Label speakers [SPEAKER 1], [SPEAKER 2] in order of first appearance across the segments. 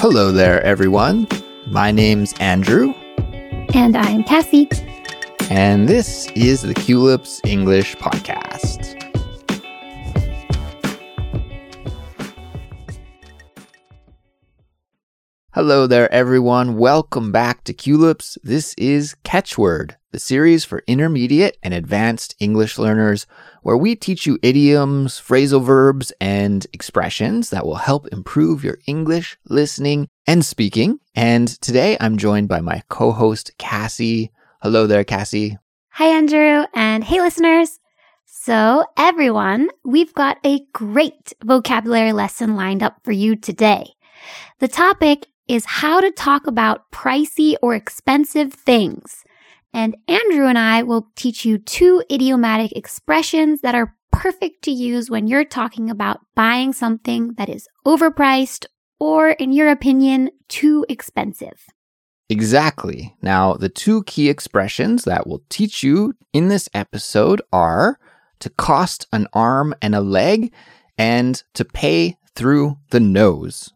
[SPEAKER 1] Hello there, everyone. My name's Andrew,
[SPEAKER 2] And I'm Kassy.
[SPEAKER 1] and this is the Culips English Podcast. Hello there, everyone. Welcome back to Culips. This is Catchword, the series for intermediate and advanced English learners, where we teach you idioms, phrasal verbs, and expressions that will help improve your English listening and speaking. And today I'm joined by my co host, Kassy. Hello there, Kassy.
[SPEAKER 2] Hi, Andrew. And hey, listeners. So, everyone, we've got a great vocabulary lesson lined up for you today. The topic is how to talk about pricey or expensive things. And Andrew and I will teach you two idiomatic expressions that are perfect to use when you're talking about buying something that is overpriced or, in your opinion, too expensive.
[SPEAKER 1] Exactly. Now, the two key expressions that we'll teach you in this episode are to cost an arm and a leg and to pay through the nose.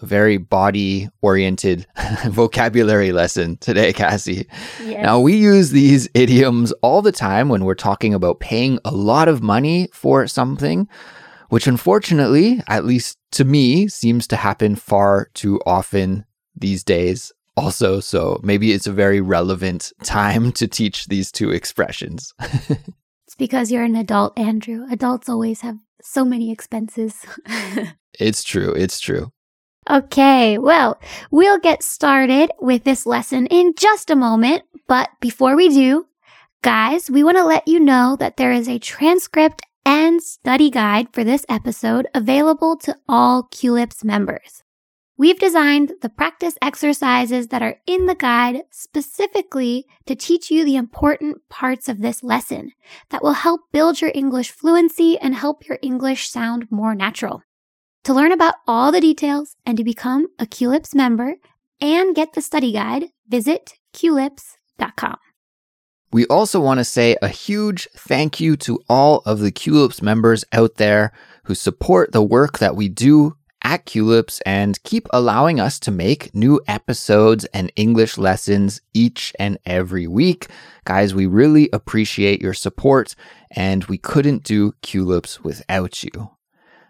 [SPEAKER 1] A very body oriented vocabulary lesson today, Kassy.
[SPEAKER 2] Yes.
[SPEAKER 1] Now, we use these idioms all the time when we're talking about paying a lot of money for something, which unfortunately, at least to me, seems to happen far too often these days. Also, so maybe it's a very relevant time to teach these two expressions.
[SPEAKER 2] It's because you're an adult, Andrew. Adults always have so many expenses.
[SPEAKER 1] it's true, it's true.
[SPEAKER 2] Okay, well, we'll get started with this lesson in just a moment. But before we do, guys, we want to let you know that there is a transcript and study guide for this episode available to all Culips members. We've designed the practice exercises that are in the guide specifically to teach you the important parts of this lesson that will help build your English fluency and help your English sound more natural. To learn about all the details and to become a Culips member and get the study guide, visit culips.com.
[SPEAKER 1] We also want to say a huge thank you to all of the Culips members out there who support the work that we do at Culips and keep allowing us to make new episodes and English lessons each and every week. Guys, we really appreciate your support and we couldn't do Culips without you.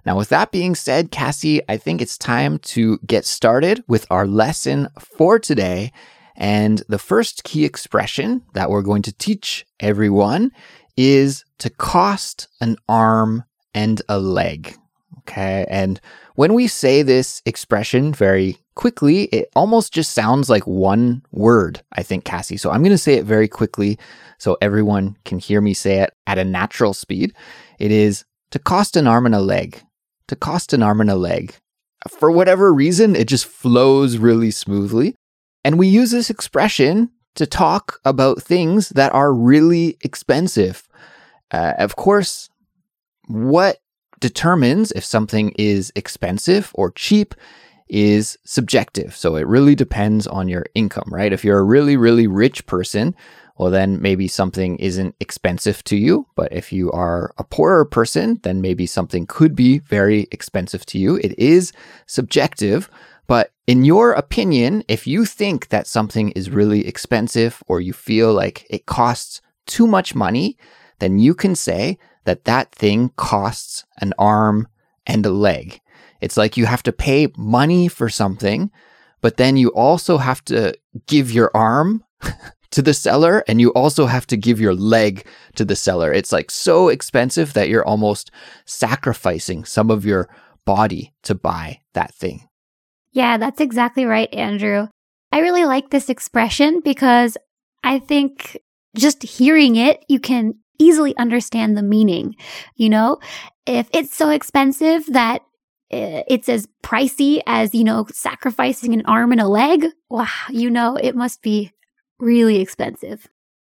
[SPEAKER 1] Now, with that being said, Kassy, I think it's time to get started with our lesson for today. And the first key expression that we're going to teach everyone is to cost an arm and a leg. Okay. And when we say this expression very quickly, it almost just sounds like one word, I think, Kassy. So I'm going to say it very quickly so everyone can hear me say it at a natural speed. It is to cost an arm and a leg. To cost an arm and a leg. For whatever reason, it just flows really smoothly. And we use this expression to talk about things that are really expensive. Uh, of course, what determines if something is expensive or cheap is subjective. So it really depends on your income, right? If you're a really, really rich person, well, then maybe something isn't expensive to you. But if you are a poorer person, then maybe something could be very expensive to you. It is subjective. But in your opinion, if you think that something is really expensive or you feel like it costs too much money, then you can say that that thing costs an arm and a leg. It's like you have to pay money for something, but then you also have to give your arm to the seller and you also have to give your leg to the seller. It's like so expensive that you're almost sacrificing some of your body to buy that thing.
[SPEAKER 2] Yeah, that's exactly right, Andrew. I really like this expression because I think just hearing it, you can easily understand the meaning. You know, if it's so expensive that uh, it's as pricey as, you know, sacrificing an arm and a leg, wow, you know, it must be really expensive.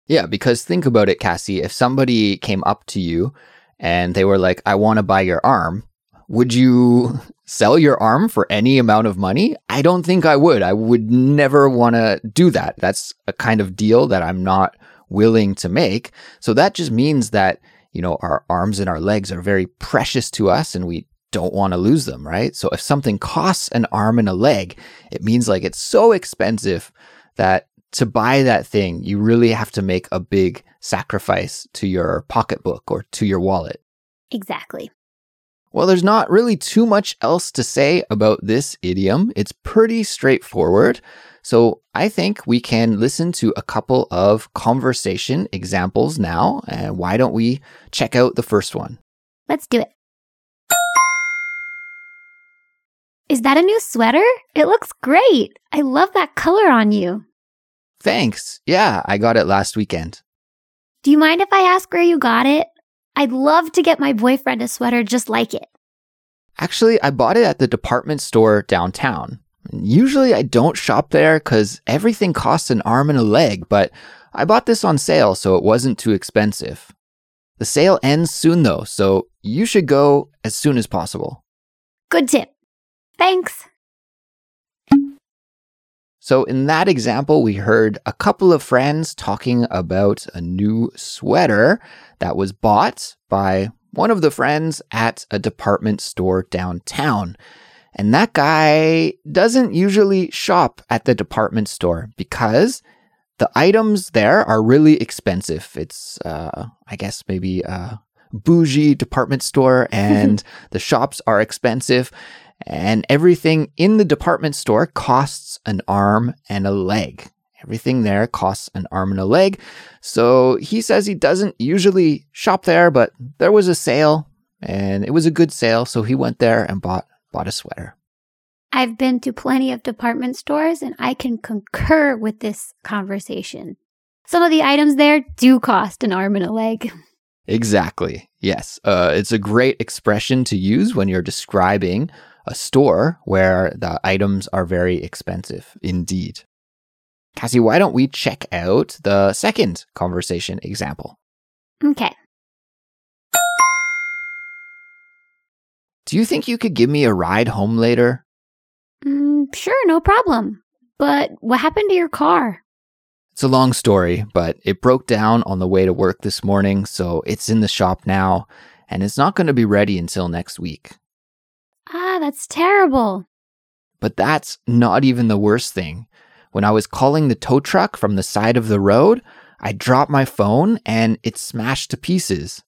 [SPEAKER 1] Yeah, because think about it, Kassy. If somebody came up to you and they were like, I want to buy your arm, would you sell your arm for any amount of money? I don't think I would. I would never want to do that. That's a kind of deal that I'm not willing to make. So that just means that, you know, our arms and our legs are very precious to us and we don't want to lose them, right? So if something costs an arm and a leg, it means like it's so expensive that to buy that thing, you really have to make a big sacrifice to your pocketbook or to your wallet.
[SPEAKER 2] Exactly.
[SPEAKER 1] Well, there's not really too much else to say about this idiom. It's pretty straightforward. So I think we can listen to a couple of conversation examples now. And why don't we check out the first one?
[SPEAKER 2] Let's do it. Is that a new sweater? It looks great. I love that color on you.
[SPEAKER 1] Thanks. Yeah, I got it last weekend.
[SPEAKER 2] Do you mind if I ask where you got it? I'd love to get my boyfriend a sweater just like it.
[SPEAKER 1] Actually, I bought it at the department store downtown. Usually I don't shop there because everything costs an arm and a leg, but I bought this on sale so it wasn't too expensive. The sale ends soon though, so you should go as soon as possible.
[SPEAKER 2] Good tip. Thanks.
[SPEAKER 1] So, in that example, we heard a couple of friends talking about a new sweater that was bought by one of the friends at a department store downtown. And that guy doesn't usually shop at the department store because the items there are really expensive. It's, uh, I guess, maybe a bougie department store, and the shops are expensive. And everything in the department store costs an arm and a leg. Everything there costs an arm and a leg. So he says he doesn't usually shop there, but there was a sale and it was a good sale. So he went there and bought, bought a sweater.
[SPEAKER 2] I've been to plenty of department stores and I can concur with this conversation. Some of the items there do cost an arm and a leg.
[SPEAKER 1] Exactly. Yes. Uh, it's a great expression to use when you're describing a store where the items are very expensive indeed. Kassy, why don't we check out the second conversation example?
[SPEAKER 2] Okay.
[SPEAKER 1] Do you think you could give me a ride home later?
[SPEAKER 2] Mm, sure, no problem. But what happened to your car?
[SPEAKER 1] It's a long story, but it broke down on the way to work this morning, so it's in the shop now, and it's not going to be ready until next week.
[SPEAKER 2] Ah, that's terrible.
[SPEAKER 1] But that's not even the worst thing. When I was calling the tow truck from the side of the road, I dropped my phone and it smashed to pieces.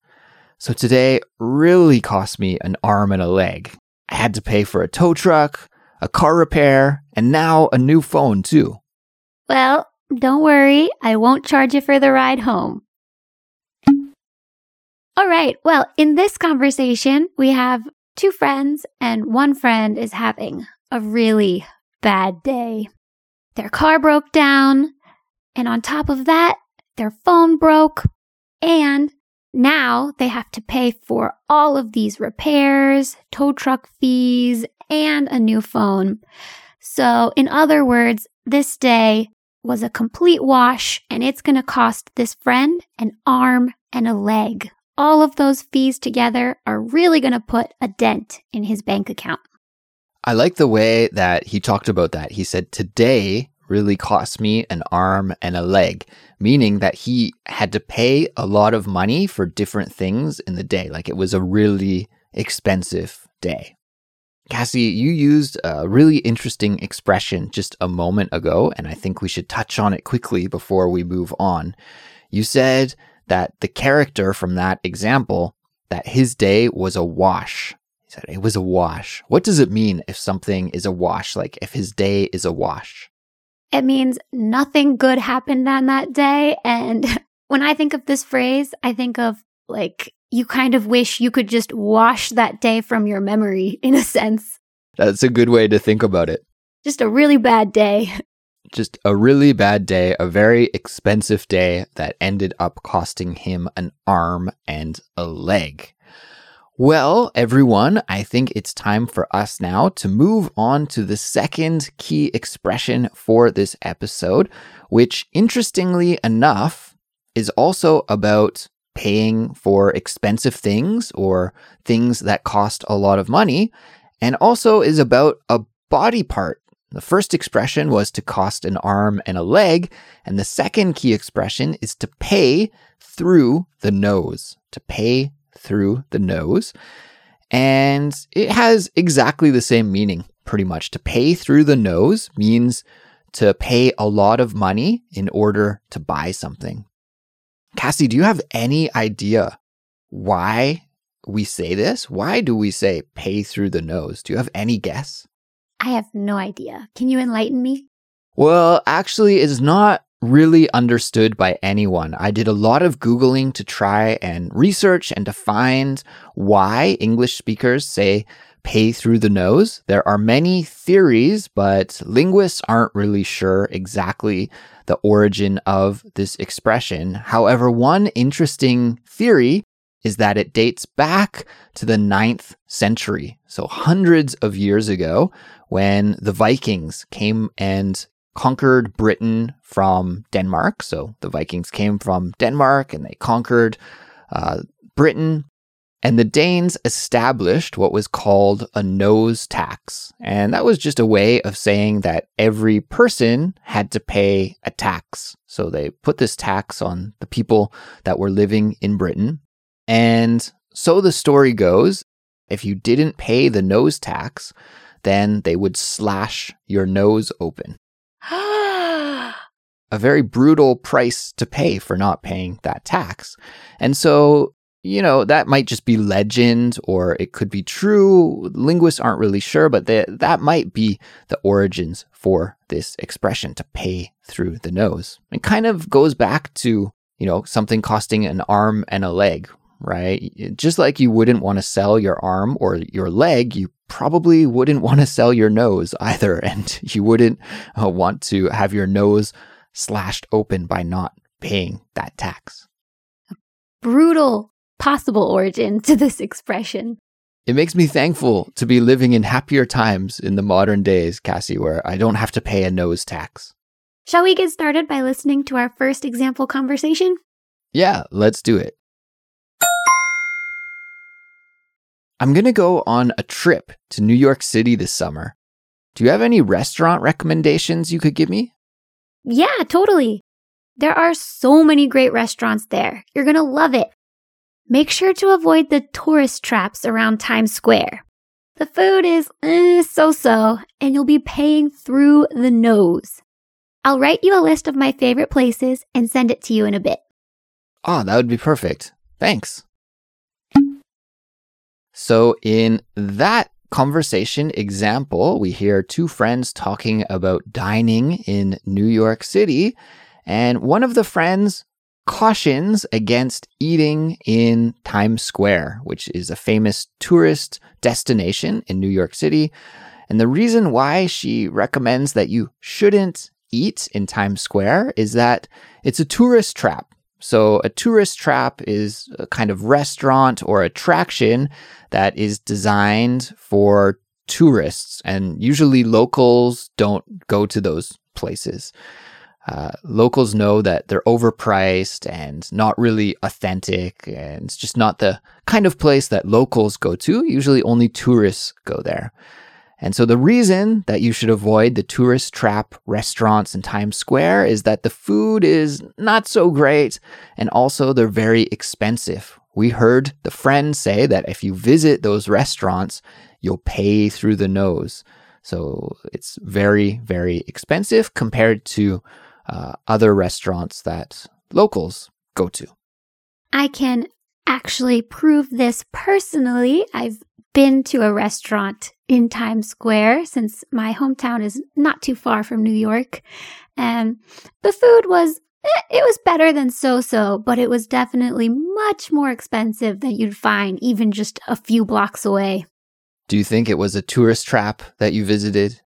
[SPEAKER 1] So today really cost me an arm and a leg. I had to pay for a tow truck, a car repair, and now a new phone too.
[SPEAKER 2] Well, don't worry, I won't charge you for the ride home. All right, well, in this conversation, we have two friends, and one friend is having a really bad day. Their car broke down, and on top of that, their phone broke, and now they have to pay for all of these repairs, tow truck fees, and a new phone. So, in other words, this day was a complete wash, and it's going to cost this friend an arm and a leg all of those fees together are really going to put a dent in his bank account.
[SPEAKER 1] I like the way that he talked about that. He said, Today really cost me an arm and a leg, meaning that he had to pay a lot of money for different things in the day. Like it was a really expensive day. Kassy, you used a really interesting expression just a moment ago, and I think we should touch on it quickly before we move on. You said that the character from that example, that his day was a wash. He said it was a wash. What does it mean if something is a wash? Like if his day is a wash?
[SPEAKER 2] It means nothing good happened on that day. And when I think of this phrase, I think of like you kind of wish you could just wash that day from your memory in a sense.
[SPEAKER 1] That's a good way to think about it.
[SPEAKER 2] Just a really bad day.
[SPEAKER 1] just a really bad day, a very expensive day that ended up costing him an arm and a leg. Well, everyone, I think it's time for us now to move on to the second key expression for this episode, which interestingly enough is also about paying for expensive things or things that cost a lot of money, and also is about a body part the first expression was to cost an arm and a leg, and the second key expression is to pay through the nose. To pay through the nose. And it has exactly the same meaning, pretty much. To pay through the nose means to pay a lot of money in order to buy something. Kassy, do you have any idea why we say this? Why do we say pay through the nose? Do you have any guess?
[SPEAKER 2] I have no idea. Can you enlighten me?
[SPEAKER 1] Well, actually, it's not really understood by anyone. I did a lot of Googling to try and research and to find why English speakers say pay through the nose. There are many theories, but linguists aren't really sure exactly the origin of this expression. However, one interesting theory is that it dates back to the ninth century. So hundreds of years ago when the Vikings came and conquered Britain from Denmark. So the Vikings came from Denmark and they conquered uh, Britain. And the Danes established what was called a nose tax. And that was just a way of saying that every person had to pay a tax. So they put this tax on the people that were living in Britain. And so the story goes if you didn't pay the nose tax, then they would slash your nose open. a very brutal price to pay for not paying that tax. And so you know, that might just be legend or it could be true. Linguists aren't really sure, but they, that might be the origins for this expression to pay through the nose. It kind of goes back to, you know, something costing an arm and a leg, right? Just like you wouldn't want to sell your arm or your leg, you probably wouldn't want to sell your nose either. And you wouldn't uh, want to have your nose slashed open by not paying that tax.
[SPEAKER 2] A Brutal possible origin to this expression.
[SPEAKER 1] It makes me thankful to be living in happier times in the modern days, Kassy, where I don't have to pay a nose tax.
[SPEAKER 2] Shall we get started by listening to our first example conversation?
[SPEAKER 1] Yeah, let's do it. I'm going to go on a trip to New York City this summer. Do you have any restaurant recommendations you could give me?
[SPEAKER 2] Yeah, totally. There are so many great restaurants there. You're going to love it. Make sure to avoid the tourist traps around Times Square. The food is eh, so so, and you'll be paying through the nose. I'll write you a list of my favorite places and send it to you in a bit.
[SPEAKER 1] Oh, that would be perfect. Thanks. So, in that conversation example, we hear two friends talking about dining in New York City, and one of the friends cautions against eating in Times Square, which is a famous tourist destination in New York City. And the reason why she recommends that you shouldn't eat in Times Square is that it's a tourist trap. So, a tourist trap is a kind of restaurant or attraction that is designed for tourists, and usually locals don't go to those places. Uh, locals know that they're overpriced and not really authentic, and it's just not the kind of place that locals go to. Usually, only tourists go there. And so, the reason that you should avoid the tourist trap restaurants in Times Square is that the food is not so great, and also they're very expensive. We heard the friend say that if you visit those restaurants, you'll pay through the nose. So, it's very, very expensive compared to uh, other restaurants that locals go to.
[SPEAKER 2] I can actually prove this personally. I've been to a restaurant in Times Square since my hometown is not too far from New York. And the food was, eh, it was better than so so, but it was definitely much more expensive than you'd find even just a few blocks away.
[SPEAKER 1] Do you think it was a tourist trap that you visited?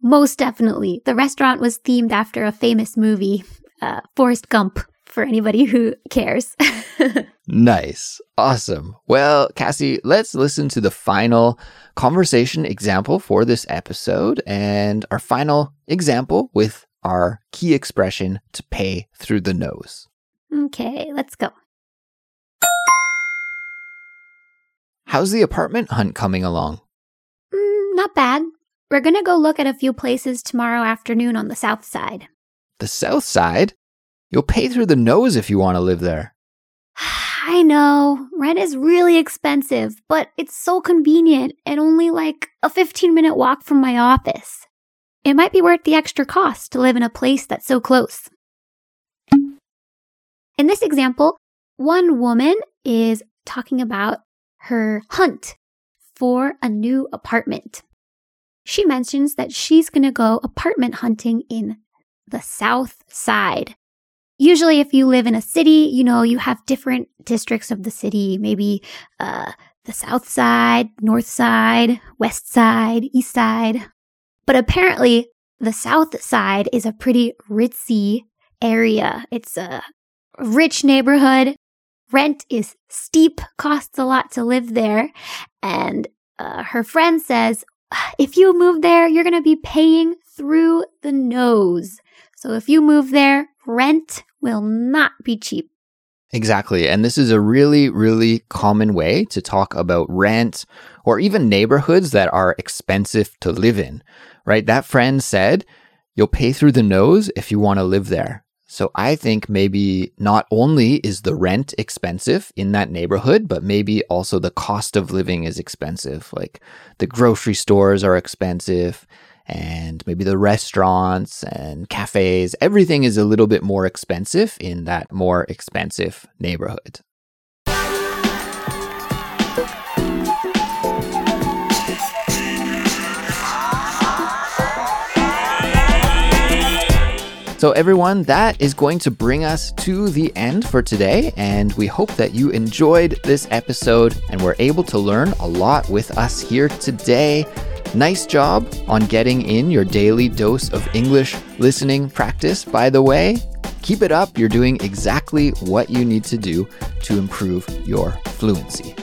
[SPEAKER 2] Most definitely. The restaurant was themed after a famous movie, uh, Forrest Gump, for anybody who cares.
[SPEAKER 1] nice. Awesome. Well, Kassy, let's listen to the final conversation example for this episode and our final example with our key expression to pay through the nose.
[SPEAKER 2] Okay, let's go.
[SPEAKER 1] How's the apartment hunt coming along?
[SPEAKER 2] Mm, not bad. We're going to go look at a few places tomorrow afternoon on the south side.
[SPEAKER 1] The south side? You'll pay through the nose if you want to live there.
[SPEAKER 2] I know, rent is really expensive, but it's so convenient and only like a 15 minute walk from my office. It might be worth the extra cost to live in a place that's so close. In this example, one woman is talking about her hunt for a new apartment. She mentions that she's going to go apartment hunting in the South Side. Usually, if you live in a city, you know, you have different districts of the city, maybe uh, the South Side, North Side, West Side, East Side. But apparently, the South Side is a pretty ritzy area. It's a rich neighborhood. Rent is steep, costs a lot to live there. And uh, her friend says, if you move there, you're going to be paying through the nose. So if you move there, rent will not be cheap.
[SPEAKER 1] Exactly. And this is a really, really common way to talk about rent or even neighborhoods that are expensive to live in, right? That friend said, you'll pay through the nose if you want to live there. So I think maybe not only is the rent expensive in that neighborhood, but maybe also the cost of living is expensive. Like the grocery stores are expensive and maybe the restaurants and cafes, everything is a little bit more expensive in that more expensive neighborhood. So, everyone, that is going to bring us to the end for today. And we hope that you enjoyed this episode and were able to learn a lot with us here today. Nice job on getting in your daily dose of English listening practice, by the way. Keep it up. You're doing exactly what you need to do to improve your fluency.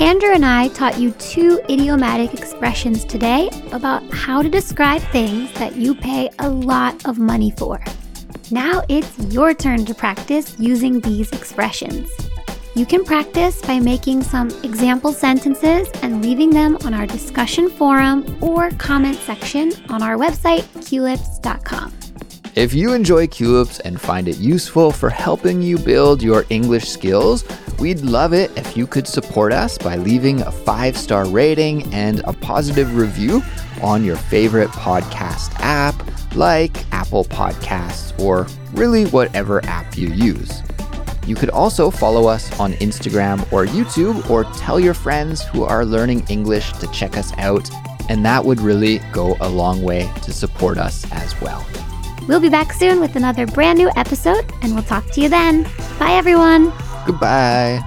[SPEAKER 2] Andrew and I taught you two idiomatic expressions today about how to describe things that you pay a lot of money for. Now it's your turn to practice using these expressions. You can practice by making some example sentences and leaving them on our discussion forum or comment section on our website, culips.com.
[SPEAKER 1] If you enjoy Culips and find it useful for helping you build your English skills, we'd love it if you could support us by leaving a five star rating and a positive review on your favorite podcast app, like Apple Podcasts or really whatever app you use. You could also follow us on Instagram or YouTube or tell your friends who are learning English to check us out, and that would really go a long way to support us as well.
[SPEAKER 2] We'll be back soon with another brand new episode, and we'll talk to you then. Bye, everyone.
[SPEAKER 1] Goodbye.